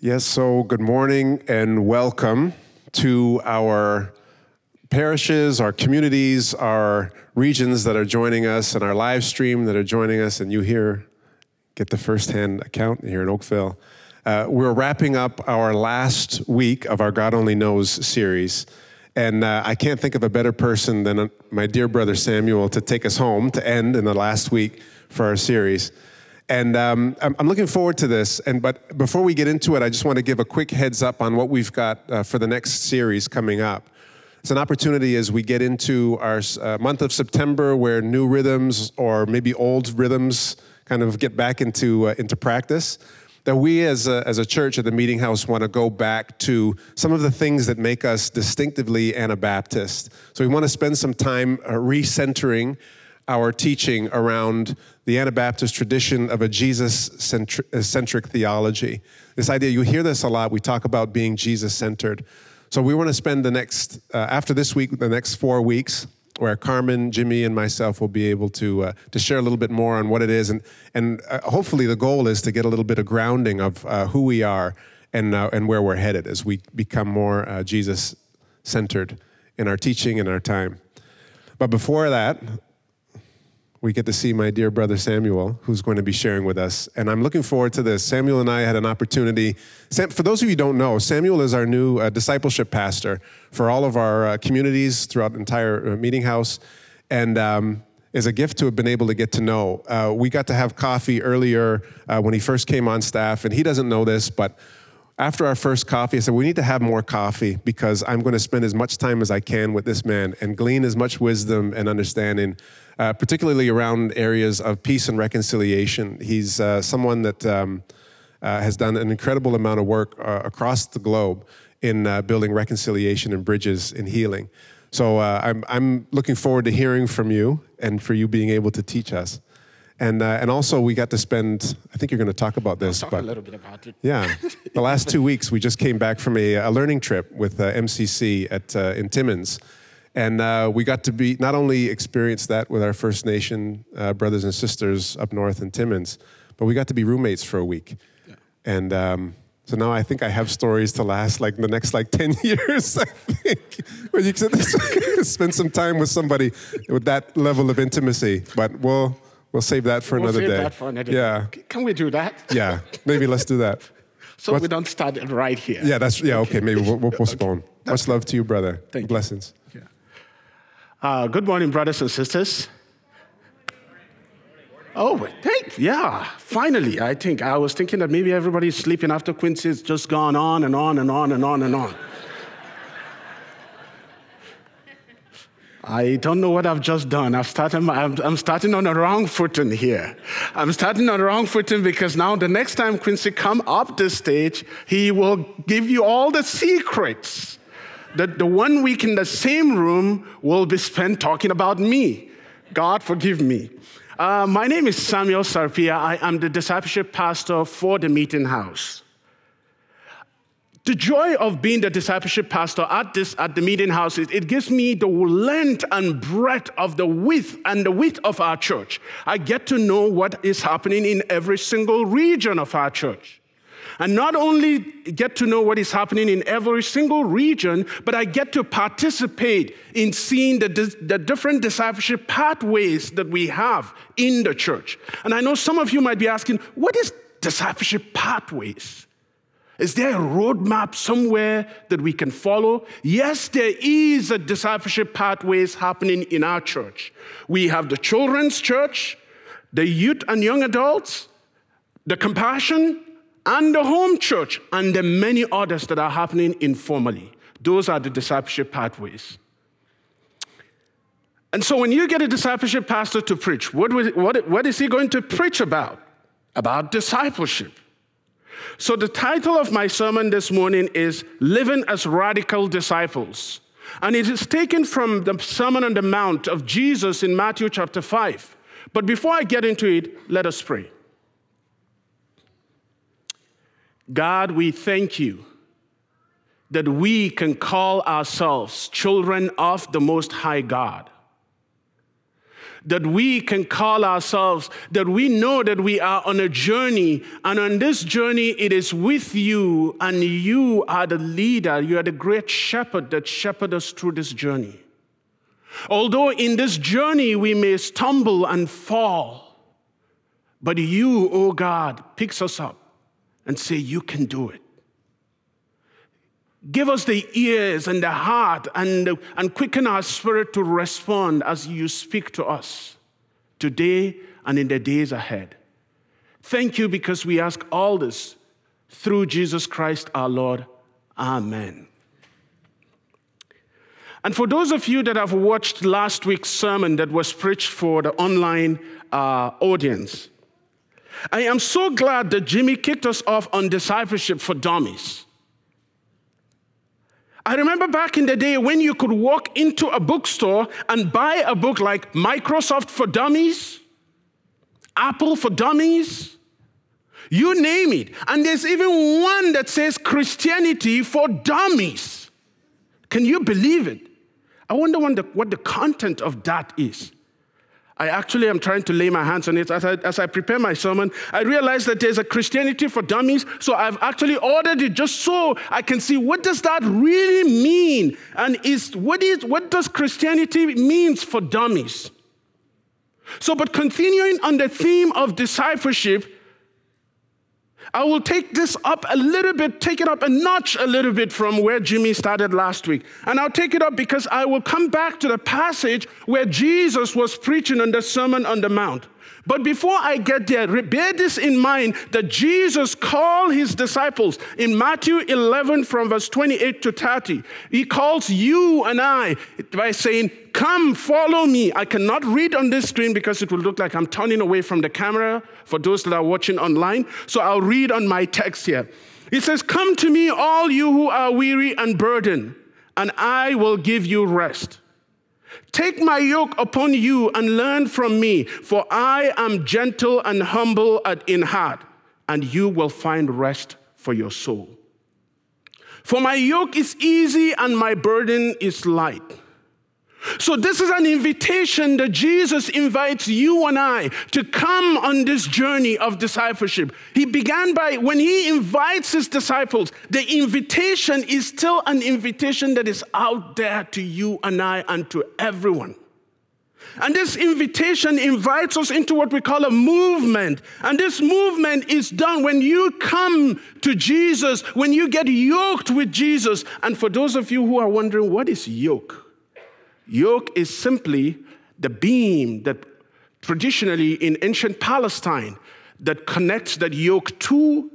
Yes, so good morning and welcome to our parishes, our communities, our regions that are joining us, and our live stream that are joining us, and you here get the firsthand account here in Oakville. Uh, we're wrapping up our last week of our God Only Knows series. And uh, I can't think of a better person than uh, my dear brother Samuel to take us home to end in the last week for our series. And um, I'm, looking forward to this. And but before we get into it, I just want to give a quick heads up on what we've got uh, for the next series coming up. It's an opportunity as we get into our uh, month of September, where new rhythms or maybe old rhythms kind of get back into uh, into practice. That we as a, as a church at the Meeting House want to go back to some of the things that make us distinctively Anabaptist. So we want to spend some time uh, recentering our teaching around the Anabaptist tradition of a Jesus centric theology. This idea, you hear this a lot, we talk about being Jesus centered. So we want to spend the next, uh, after this week, the next four weeks, where Carmen, Jimmy, and myself will be able to uh, to share a little bit more on what it is, and and uh, hopefully the goal is to get a little bit of grounding of uh, who we are and uh, and where we're headed as we become more uh, Jesus centered in our teaching and our time. But before that, we get to see my dear brother Samuel, who's going to be sharing with us. And I'm looking forward to this. Samuel and I had an opportunity. For those of you who don't know, Samuel is our new uh, discipleship pastor for all of our uh, communities throughout the entire uh, meeting house. And um, is a gift to have been able to get to know. Uh, we got to have coffee earlier uh, when he first came on staff, and he doesn't know this, but after our first coffee, I said, We need to have more coffee because I'm going to spend as much time as I can with this man and glean as much wisdom and understanding uh, particularly around areas of peace and reconciliation. He's uh, someone that um, uh, has done an incredible amount of work uh, across the globe in uh, building reconciliation and bridges in healing. So uh, I'm, I'm looking forward to hearing from you and for you being able to teach us. And, uh, and also, we got to spend, I think you're going to talk about this. Talk but, a little bit about it. Yeah. the last two weeks, we just came back from a, a learning trip with uh, MCC at, uh, in Timmins. And uh, we got to be not only experience that with our First Nation uh, brothers and sisters up north in Timmins, but we got to be roommates for a week. Yeah. And um, so now I think I have stories to last like the next like 10 years, I think. When you can spend some time with somebody with that level of intimacy. But we'll, we'll save that for we'll another save day. That for another yeah. Day. Can we do that? Yeah, maybe let's do that. so we don't start right here. Yeah, that's yeah. Okay, maybe we'll, we'll postpone. Okay. Much love to you, brother. Thank Blessings. You. Uh, good morning, brothers and sisters. Oh, thank yeah. Finally, I think I was thinking that maybe everybody's sleeping after Quincy's just gone on and on and on and on and on. I don't know what I've just done. I've started, I'm, I'm starting on the wrong footing here. I'm starting on the wrong footing because now the next time Quincy come up the stage, he will give you all the secrets that the one week in the same room will be spent talking about me. God forgive me. Uh, my name is Samuel Sarpiya. I am the discipleship pastor for the meeting house. The joy of being the discipleship pastor at this at the meeting house is it gives me the length and breadth of the width and the width of our church. I get to know what is happening in every single region of our church. And not only get to know what is happening in every single region, but I get to participate in seeing the, the different discipleship pathways that we have in the church. And I know some of you might be asking, what is discipleship pathways? Is there a roadmap somewhere that we can follow? Yes, there is a discipleship pathways happening in our church. We have the children's church, the youth and young adults, the compassion, and the home church, and the many others that are happening informally. Those are the discipleship pathways. And so when you get a discipleship pastor to preach, what, what, what is he going to preach about? About discipleship. So the title of my sermon this morning is Living as Radical Disciples. And it is taken from the Sermon on the Mount of Jesus in Matthew chapter 5. But before I get into it, let us pray. God, we thank you that we can call ourselves children of the Most High God. that we can call ourselves, that we know that we are on a journey. And on this journey, it is with you, and you are the leader. You are the great shepherd that shepherds us through this journey. Although in this journey we may stumble and fall, but you, O oh God, picks us up and say, You can do it. Give us the ears and the heart and, and quicken our spirit to respond as you speak to us today and in the days ahead. Thank you because we ask all this through Jesus Christ our Lord. Amen. And for those of you that have watched last week's sermon that was preached for the online uh, audience, I am so glad that Jimmy kicked us off on discipleship for dummies. I remember back in the day when you could walk into a bookstore and buy a book like Microsoft for Dummies, Apple for Dummies, you name it. And there's even one that says Christianity for Dummies. Can you believe it? I wonder what the, what the content of that is. I actually am trying to lay my hands on it. As I, as I prepare my sermon, I realize that there's a Christianity for dummies. So I've actually ordered it just so I can see what does that really mean? And is, what, is, what does Christianity means for dummies? So, but continuing on the theme of discipleship, I will take this up a little bit, take it up a notch a little bit from where Jimmy started last week. And I'll take it up because I will come back to the passage where Jesus was preaching on the Sermon on the Mount. But before I get there, bear this in mind that Jesus called his disciples in Matthew 11 from verse 28 to 30. He calls you and I by saying, Come, follow me. I cannot read on this screen because it will look like I'm turning away from the camera for those that are watching online. So I'll read on my text here. It says, Come to me, all you who are weary and burdened, and I will give you rest. Take my yoke upon you and learn from me, for I am gentle and humble in heart, and you will find rest for your soul. For my yoke is easy and my burden is light. So, this is an invitation that Jesus invites you and I to come on this journey of discipleship. He began by, when he invites his disciples, the invitation is still an invitation that is out there to you and I and to everyone. And this invitation invites us into what we call a movement. And this movement is done when you come to Jesus, when you get yoked with Jesus. And for those of you who are wondering, what is yoke? Yoke is simply the beam that traditionally in ancient Palestine that connects that yoke two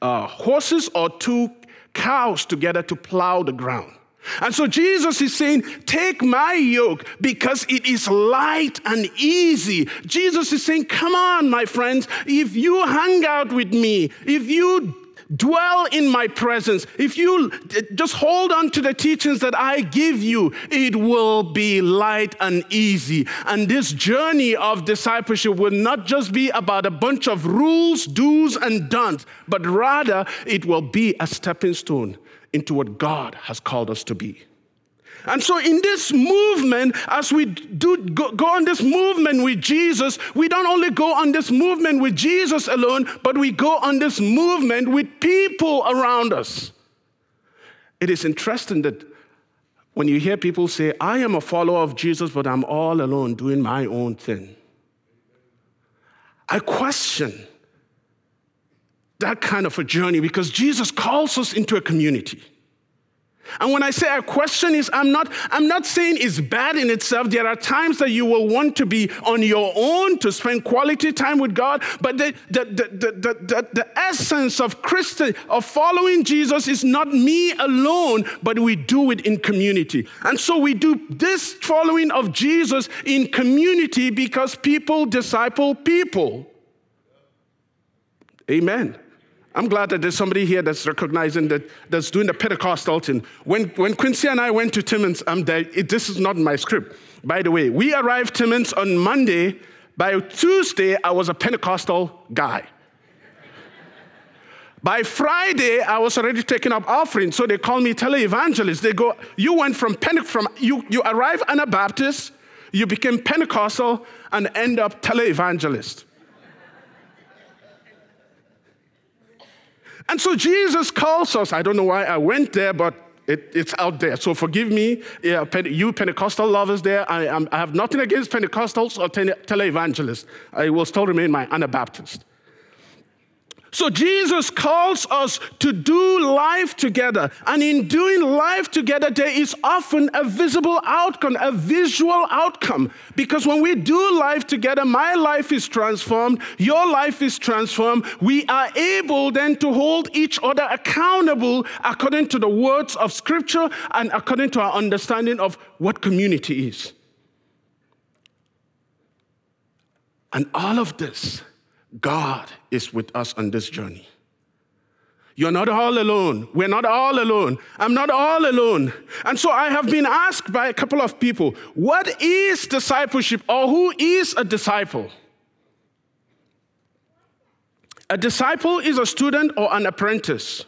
uh, horses or two cows together to plow the ground. And so Jesus is saying, Take my yoke because it is light and easy. Jesus is saying, Come on, my friends, if you hang out with me, if you dwell in my presence, if you just hold on to the teachings that I give you, it will be light and easy. And this journey of discipleship will not just be about a bunch of rules, do's, and don'ts, but rather it will be a stepping stone into what God has called us to be. And so, in this movement, as we do go, go, on this movement with Jesus, we don't only go on this movement with Jesus alone, but we go on this movement with people around us. It is interesting that when you hear people say, I am a follower of Jesus, but I'm all alone doing my own thing, I question that kind of a journey because Jesus calls us into a community. And when I say a question is, I'm not, I'm not saying it's bad in itself. There are times that you will want to be on your own to spend quality time with God. But the, the, the, the, the, the essence of Christian, of following Jesus is not me alone, but we do it in community. And so we do this following of Jesus in community because people disciple people. Amen. I'm glad that there's somebody here that's recognizing that, that's doing the Pentecostal thing. When, when Quincy and I went to Timmins, um, it, this is not my script. By the way, we arrived Timmins on Monday. By Tuesday, I was a Pentecostal guy. By Friday, I was already taking up offering, so they call me televangelist. They go, you went from Pente- from you, you arrive Anabaptist, you became Pentecostal and end up televangelist. And so Jesus calls us. I don't know why I went there, but it, it's out there. So forgive me, yeah, you Pentecostal lovers there. I, I have nothing against Pentecostals or tele- televangelists. I will still remain my Anabaptist. So Jesus calls us to do life together. And in doing life together, there is often a visible outcome, a visual outcome. Because when we do life together, my life is transformed, your life is transformed. We are able then to hold each other accountable according to the words of Scripture and according to our understanding of what community is. And all of this God is with us on this journey. You're not all alone. We're not all alone. I'm not all alone. And so I have been asked by a couple of people, what is discipleship or who is a disciple? A disciple is a student or an apprentice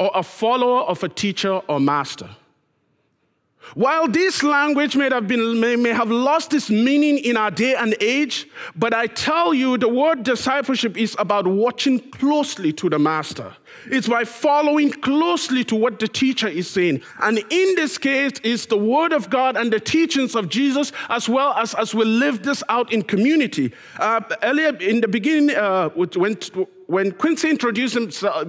or a follower of a teacher or master. While this language may have, been, may, may have lost its meaning in our day and age, but I tell you, the word discipleship is about watching closely to the master. It's by following closely to what the teacher is saying. And in this case, it's the word of God and the teachings of Jesus, as well as as we live this out in community. Uh, earlier in the beginning, uh, when, when Quincy introduced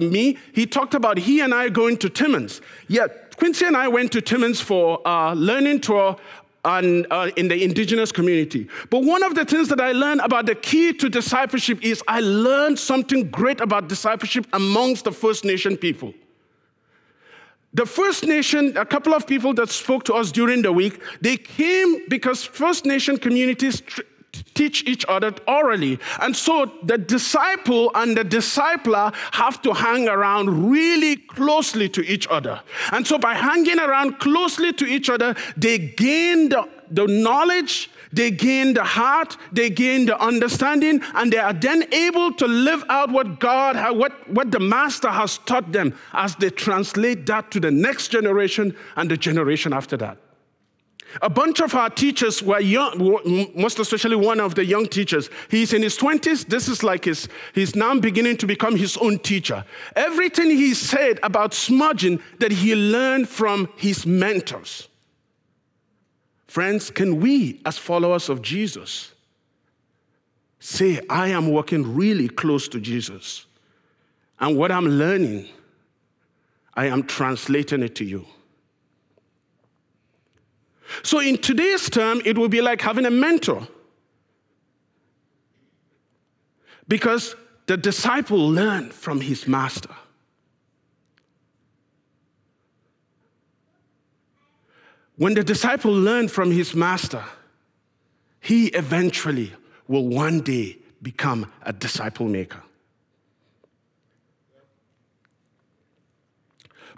me, he talked about he and I going to Timmins. Yet Quincy and I went to Timmins for a learning tour uh, in the indigenous community. But one of the things that I learned about the key to discipleship is I learned something great about discipleship amongst the First Nation people. The First Nation, a couple of people that spoke to us during the week, they came because First Nation communities teach each other orally. And so the disciple and the discipler have to hang around really closely to each other. And so by hanging around closely to each other, they gain the, the knowledge, they gain the heart, they gain the understanding, and they are then able to live out what God, what, what the Master has taught them as they translate that to the next generation and the generation after that. A bunch of our teachers were young, most especially one of the young teachers. He's in his 20s. This is like his, he's now beginning to become his own teacher. Everything he said about smudging that he learned from his mentors. Friends, can we, as followers of Jesus, say, I am working really close to Jesus, and what I'm learning, I am translating it to you? So, in today's term, it will be like having a mentor. Because the disciple learned from his master. When the disciple learned from his master, he eventually will one day become a disciple maker.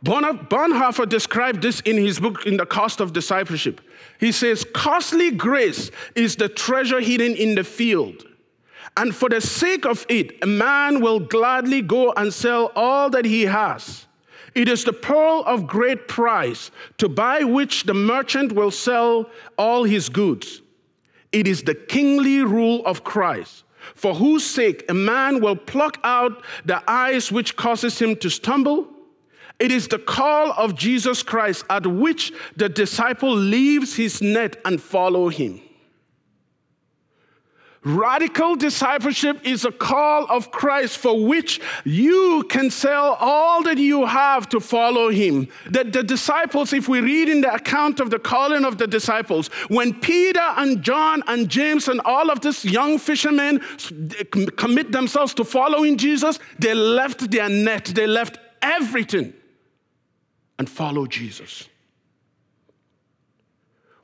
Bonhoeffer described this in his book, In the Cost of Discipleship. He says, Costly grace is the treasure hidden in the field. And for the sake of it, a man will gladly go and sell all that he has. It is the pearl of great price, to buy which the merchant will sell all his goods. It is the kingly rule of Christ, for whose sake a man will pluck out the eyes which causes him to stumble it is the call of Jesus Christ at which the disciple leaves his net and follow him. Radical discipleship is a call of Christ for which you can sell all that you have to follow him. That the disciples, if we read in the account of the calling of the disciples, when Peter and John and James and all of these young fishermen commit themselves to following Jesus, they left their net, they left everything and follow Jesus.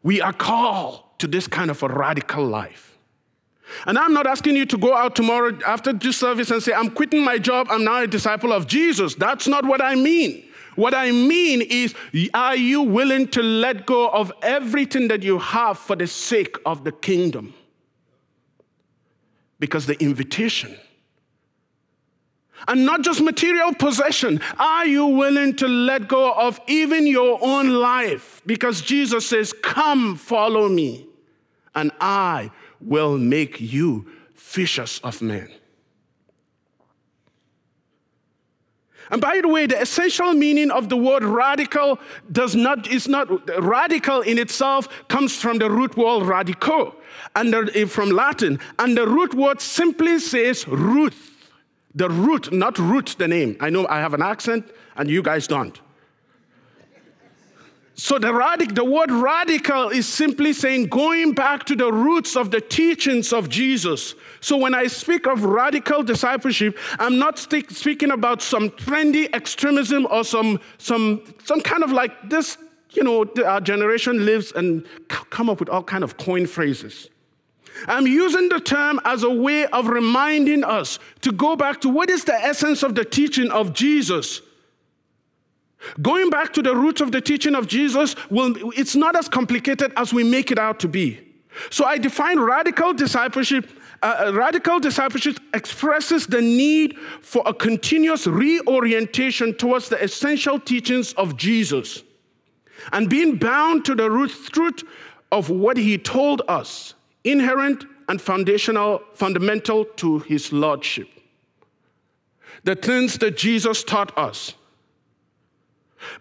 We are called to this kind of a radical life. And I'm not asking you to go out tomorrow after this service and say, I'm quitting my job, I'm now a disciple of Jesus. That's not what I mean. What I mean is, are you willing to let go of everything that you have for the sake of the kingdom? Because the invitation and not just material possession. Are you willing to let go of even your own life? Because Jesus says, Come, follow me, and I will make you fishers of men. And by the way, the essential meaning of the word radical does not, is not radical in itself, comes from the root word radico, and the, from Latin. And the root word simply says root. The root, not root the name. I know I have an accent and you guys don't. So the, radic- the word radical is simply saying going back to the roots of the teachings of Jesus. So when I speak of radical discipleship, I'm not st- speaking about some trendy extremism or some, some, some kind of like this, you know, our generation lives and come up with all kind of coin phrases. I'm using the term as a way of reminding us to go back to what is the essence of the teaching of Jesus Going back to the roots of the teaching of Jesus, it's not as complicated as we make it out to be. So I define radical discipleship. Uh, uh, radical discipleship expresses the need for a continuous reorientation towards the essential teachings of Jesus and being bound to the root truth of what he told us, inherent and foundational, fundamental to his lordship. The things that Jesus taught us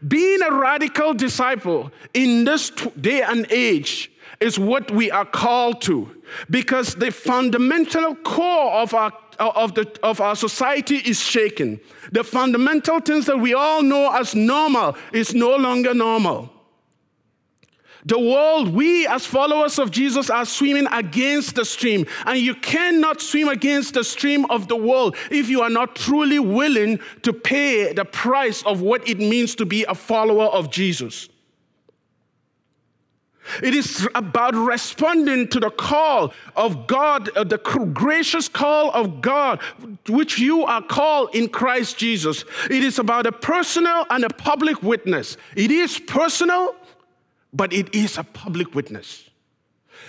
being a radical disciple in this day and age is what we are called to because the fundamental core of our of, the, of our society is shaken. The fundamental things that we all know as normal is no longer normal. The world, we as followers of Jesus are swimming against the stream. And you cannot swim against the stream of the world if you are not truly willing to pay the price of what it means to be a follower of Jesus. It is about responding to the call of God, uh, the gracious call of God, which you are called in Christ Jesus. It is about a personal and a public witness. It is personal but it is a public witness.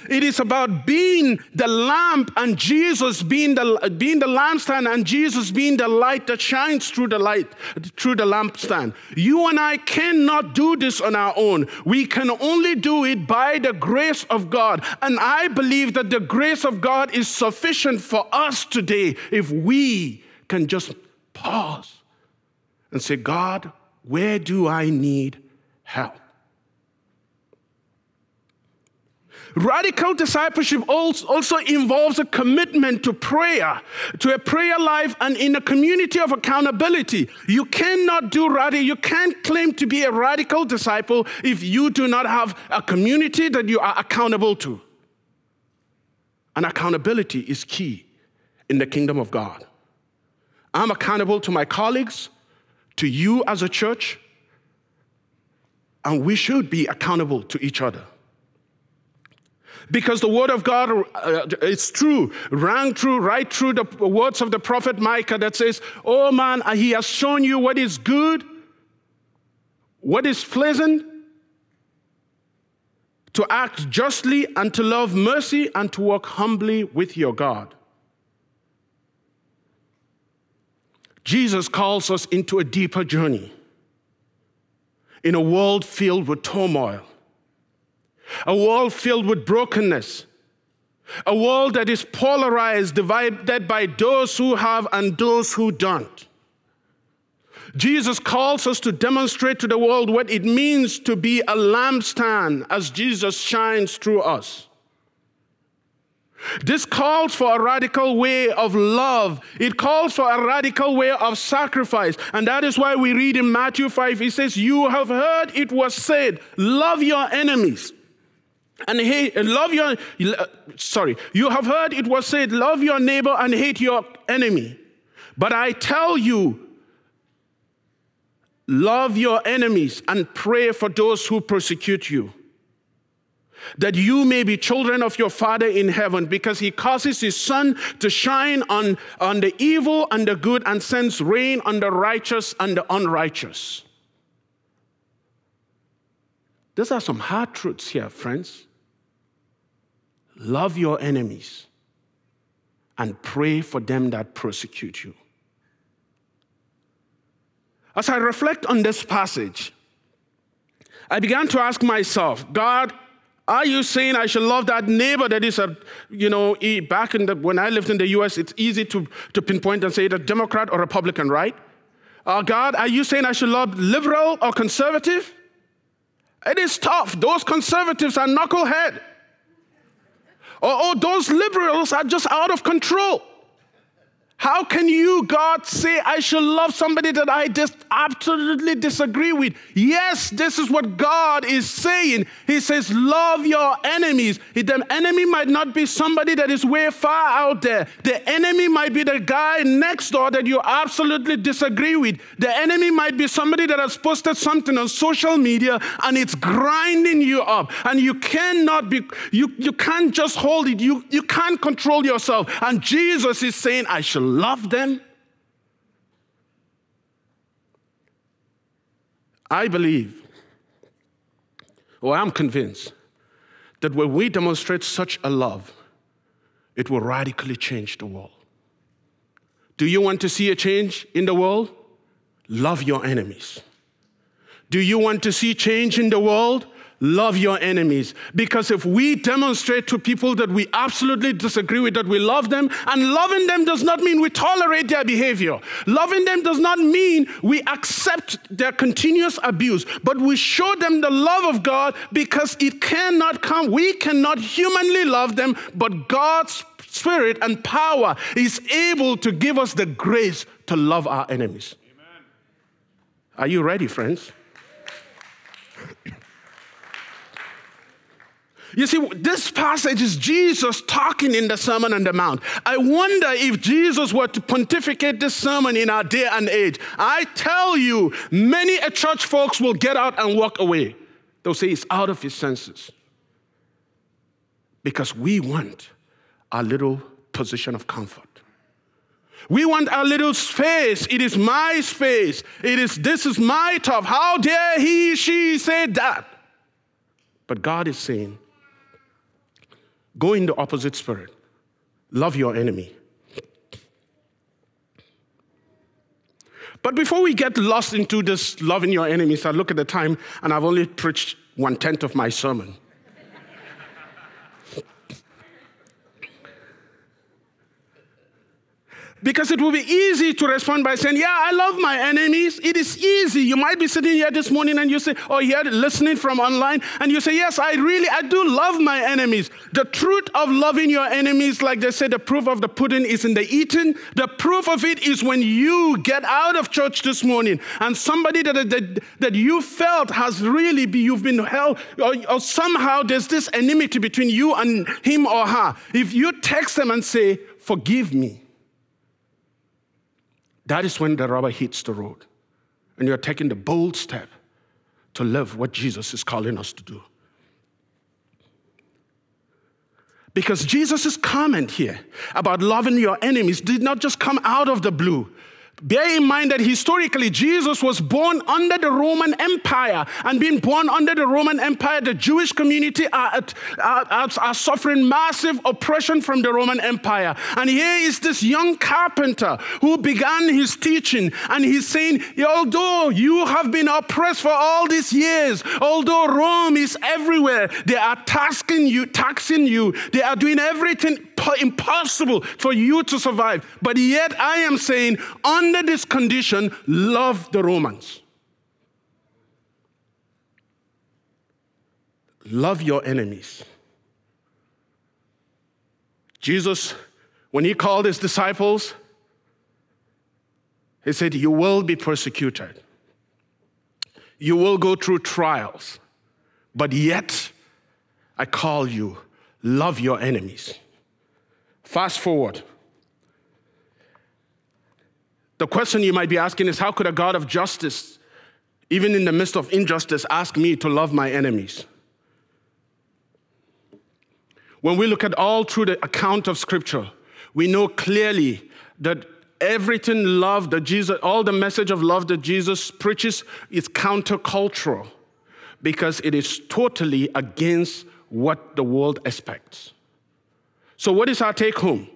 It is about being the lamp and Jesus being the, being the lampstand and Jesus being the light that shines through the light, through the lampstand. You and I cannot do this on our own. We can only do it by the grace of God. And I believe that the grace of God is sufficient for us today if we can just pause and say, God, where do I need help? Radical discipleship also involves a commitment to prayer, to a prayer life, and in a community of accountability. You cannot do radical, you can't claim to be a radical disciple if you do not have a community that you are accountable to. And accountability is key in the kingdom of God. I'm accountable to my colleagues, to you as a church, and we should be accountable to each other because the word of God uh, true, rang true, right through the words of the prophet Micah that says, Oh man, he has shown you what is good, what is pleasant, to act justly and to love mercy and to walk humbly with your God. Jesus calls us into a deeper journey in a world filled with turmoil a world filled with brokenness, a world that is polarized, divided by those who have and those who don't. Jesus calls us to demonstrate to the world what it means to be a lampstand as Jesus shines through us. This calls for a radical way of love. It calls for a radical way of sacrifice. And that is why we read in Matthew 5, he says, You have heard it was said, love your enemies. And hate, love your, sorry, you have heard it was said, love your neighbor and hate your enemy. But I tell you, love your enemies and pray for those who persecute you, that you may be children of your Father in heaven, because he causes his sun to shine on, on the evil and the good and sends rain on the righteous and the unrighteous. These are some hard truths here, friends. Love your enemies and pray for them that persecute you. As I reflect on this passage, I began to ask myself, God, Are you saying I should love that neighbor that is a, you know, back in the, when I lived in the US, it's easy to, to pinpoint and say a Democrat or Republican, right? Uh, God, are you saying I should love liberal or conservative? It is tough. Those conservatives are knucklehead. Or, oh, those liberals are just out of control. How can you, God, say I should love somebody that I just absolutely disagree with? Yes, this is what God is saying. He says, Love your enemies. The enemy might not be somebody that is way far out there. The enemy might be the guy next door that you absolutely disagree with. The enemy might be somebody that has posted something on social media and it's grinding you up. And you cannot be, you, you can't just hold it. You, you can't control yourself. And Jesus is saying, I shall love them? I believe, or I'm convinced, that when we demonstrate such a love, it will radically change the world. Do you want to see a change in the world? Love your enemies. Do you want to see change in the world? Love your enemies. Because if we demonstrate to people that we absolutely disagree with, that we love them, and loving them does not mean we tolerate their behavior. Loving them does not mean we accept their continuous abuse, but we show them the love of God because it cannot come. We cannot humanly love them, but God's spirit and power is able to give us the grace to love our enemies. Amen. Are you ready, friends? You see, this passage is Jesus talking in the Sermon on the Mount. I wonder if Jesus were to pontificate this sermon in our day and age. I tell you, many a church folks will get out and walk away. They'll say it's out of his senses. Because we want our little position of comfort. We want our little space. It is my space. It is this is my top. How dare he, she say that? But God is saying, Go in the opposite spirit. Love your enemy. But before we get lost into this loving your enemies, I look at the time and I've only preached one tenth of my sermon. Because it will be easy to respond by saying, Yeah, I love my enemies. It is easy. You might be sitting here this morning and you say, or here listening from online, and you say, Yes, I really, I do love my enemies. The truth of loving your enemies, like they say, the proof of the pudding is in the eating. The proof of it is when you get out of church this morning and somebody that, that, that you felt has really be, you've been held, or, or somehow there's this enmity between you and him or her. If you text them and say, Forgive me that is when the rubber hits the road and you're taking the bold step to live what Jesus is calling us to do. Because Jesus' comment here about loving your enemies did not just come out of the blue. Bear in mind that historically, Jesus was born under the Roman Empire. And being born under the Roman Empire, the Jewish community are, are, are, suffering massive oppression from the Roman Empire. And here is this young carpenter who began his teaching. And he's saying, although you have been oppressed for all these years, although Rome is everywhere, they are tasking you, taxing you, they are doing everything impossible for you to survive. But yet I am saying, under this condition, love the Romans. Love your enemies. Jesus, when he called his disciples, he said, You will be persecuted. You will go through trials. But yet, I call you, love your enemies. Fast forward. The question you might be asking is how could a God of justice, even in the midst of injustice, ask me to love my enemies? When we look at all through the account of Scripture, we know clearly that everything love that Jesus, all the message of love that Jesus preaches is countercultural because it is totally against what the world expects. So, what is our take home?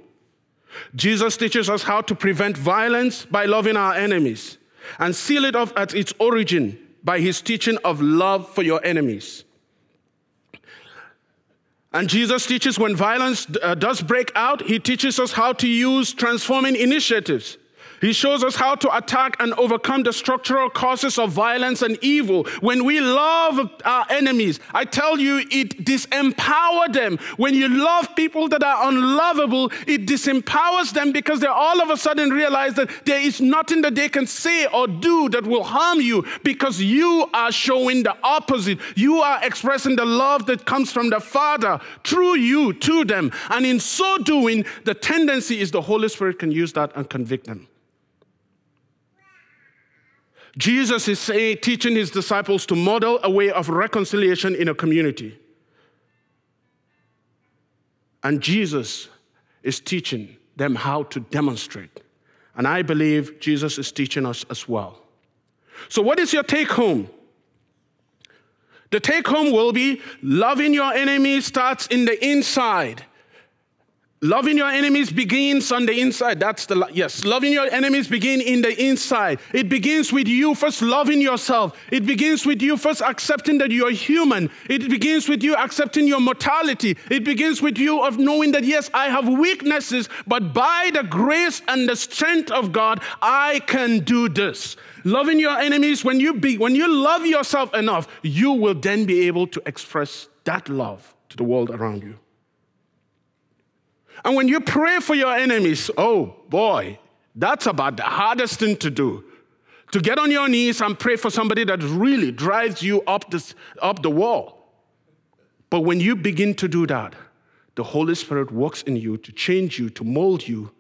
Jesus teaches us how to prevent violence by loving our enemies and seal it off at its origin by his teaching of love for your enemies. And Jesus teaches when violence uh, does break out, he teaches us how to use transforming initiatives. He shows us how to attack and overcome the structural causes of violence and evil. When we love our enemies, I tell you, it disempower them. When you love people that are unlovable, it disempowers them because they all of a sudden realize that there is nothing that they can say or do that will harm you because you are showing the opposite. You are expressing the love that comes from the Father through you to them. And in so doing, the tendency is the Holy Spirit can use that and convict them. Jesus is teaching his disciples to model a way of reconciliation in a community. And Jesus is teaching them how to demonstrate. And I believe Jesus is teaching us as well. So, what is your take home? The take home will be loving your enemy starts in the inside. Loving your enemies begins on the inside. That's the, yes, loving your enemies begin in the inside. It begins with you first loving yourself. It begins with you first accepting that you're human. It begins with you accepting your mortality. It begins with you of knowing that, yes, I have weaknesses, but by the grace and the strength of God, I can do this. Loving your enemies, when you, be, when you love yourself enough, you will then be able to express that love to the world around you. And when you pray for your enemies, oh boy, that's about the hardest thing to do. To get on your knees and pray for somebody that really drives you up, this, up the wall. But when you begin to do that, the Holy Spirit works in you to change you, to mold you.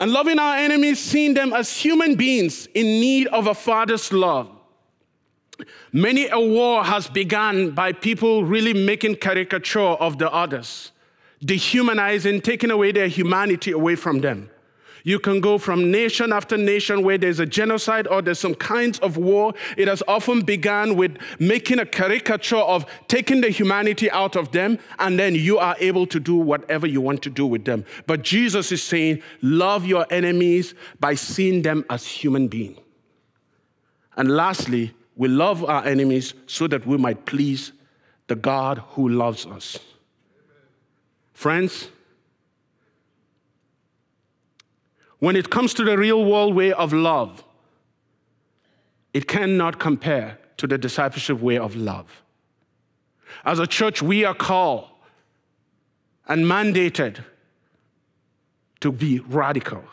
And loving our enemies, seeing them as human beings in need of a father's love. Many a war has begun by people really making caricature of the others, dehumanizing, taking away their humanity away from them. You can go from nation after nation where there's a genocide or there's some kinds of war. It has often begun with making a caricature of taking the humanity out of them, and then you are able to do whatever you want to do with them. But Jesus is saying, love your enemies by seeing them as human beings. And lastly, we love our enemies so that we might please the God who loves us. Friends, when it comes to the real world way of love, it cannot compare to the discipleship way of love. As a church, we are called and mandated to be radical.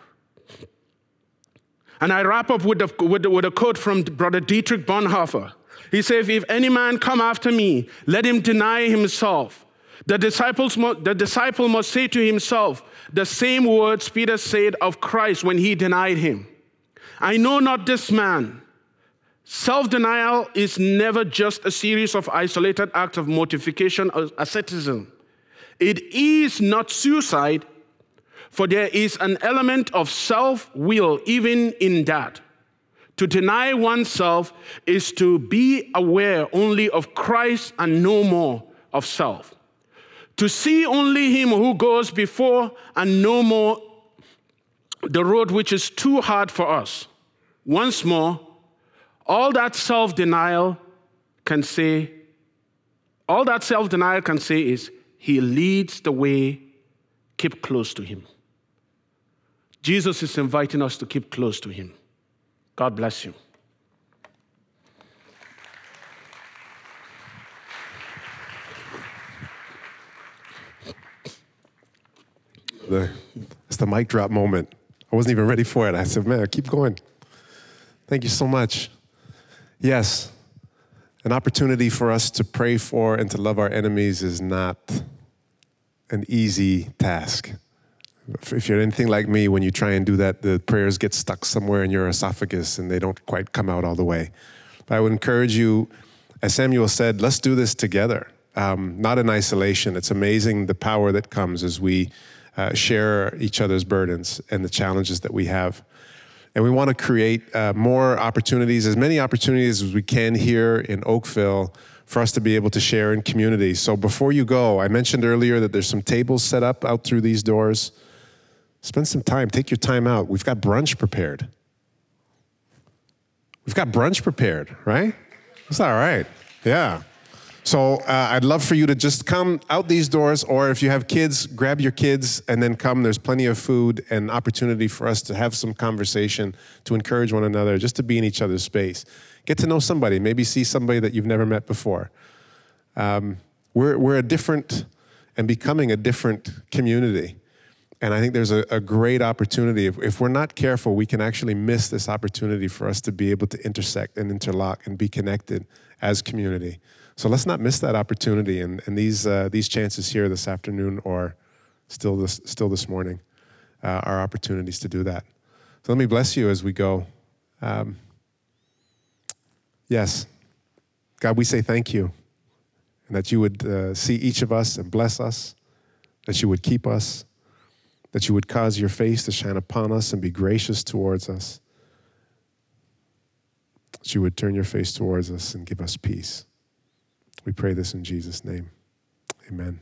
And I wrap up with a, with, with a quote from Brother Dietrich Bonhoeffer. He says, If any man come after me, let him deny himself. The, disciples, the disciple must say to himself the same words Peter said of Christ when he denied him I know not this man. Self denial is never just a series of isolated acts of mortification or asceticism. It is not suicide, for there is an element of self will even in that. To deny oneself is to be aware only of Christ and no more of self. To see only Him who goes before and no more the road which is too hard for us. Once more, all that self denial can say, all that self denial can say is, He leads the way, keep close to Him. Jesus is inviting us to keep close to Him. God bless you. The, it's the mic drop moment. I wasn't even ready for it. I said, man, keep going. Thank you so much. Yes, an opportunity for us to pray for and to love our enemies is not an easy task if you're anything like me, when you try and do that, the prayers get stuck somewhere in your esophagus and they don't quite come out all the way. But I would encourage you, as Samuel said, let's do this together, um, not in isolation. It's amazing the power that comes as we uh, share each other's burdens and the challenges that we have. And we want to create uh, more opportunities, as many opportunities as we can here in Oakville for us to be able to share in community. So before you go, I mentioned earlier that there's some tables set up out through these doors. Spend some time, take your time out. We've got brunch prepared. We've got brunch prepared, right? It's all right. Yeah. So uh, I'd love for you to just come out these doors, or if you have kids, grab your kids and then come. There's plenty of food and opportunity for us to have some conversation, to encourage one another, just to be in each other's space. Get to know somebody, maybe see somebody that you've never met before. Um, we're, we're a different and becoming a different community. And I think there's a, a great opportunity. If, if, we're not careful, we can actually miss this opportunity for us to be able to intersect and interlock and be connected as community. So let's not miss that opportunity. And, and these, uh, these chances here this afternoon or still this, still this morning uh, are opportunities to do that. So let me bless you as we go. Um, yes. God, we say thank you. And that you would uh, see each of us and bless us, that you would keep us that you would cause your face to shine upon us and be gracious towards us. That you would turn your face towards us and give us peace. We pray this in Jesus' name. Amen.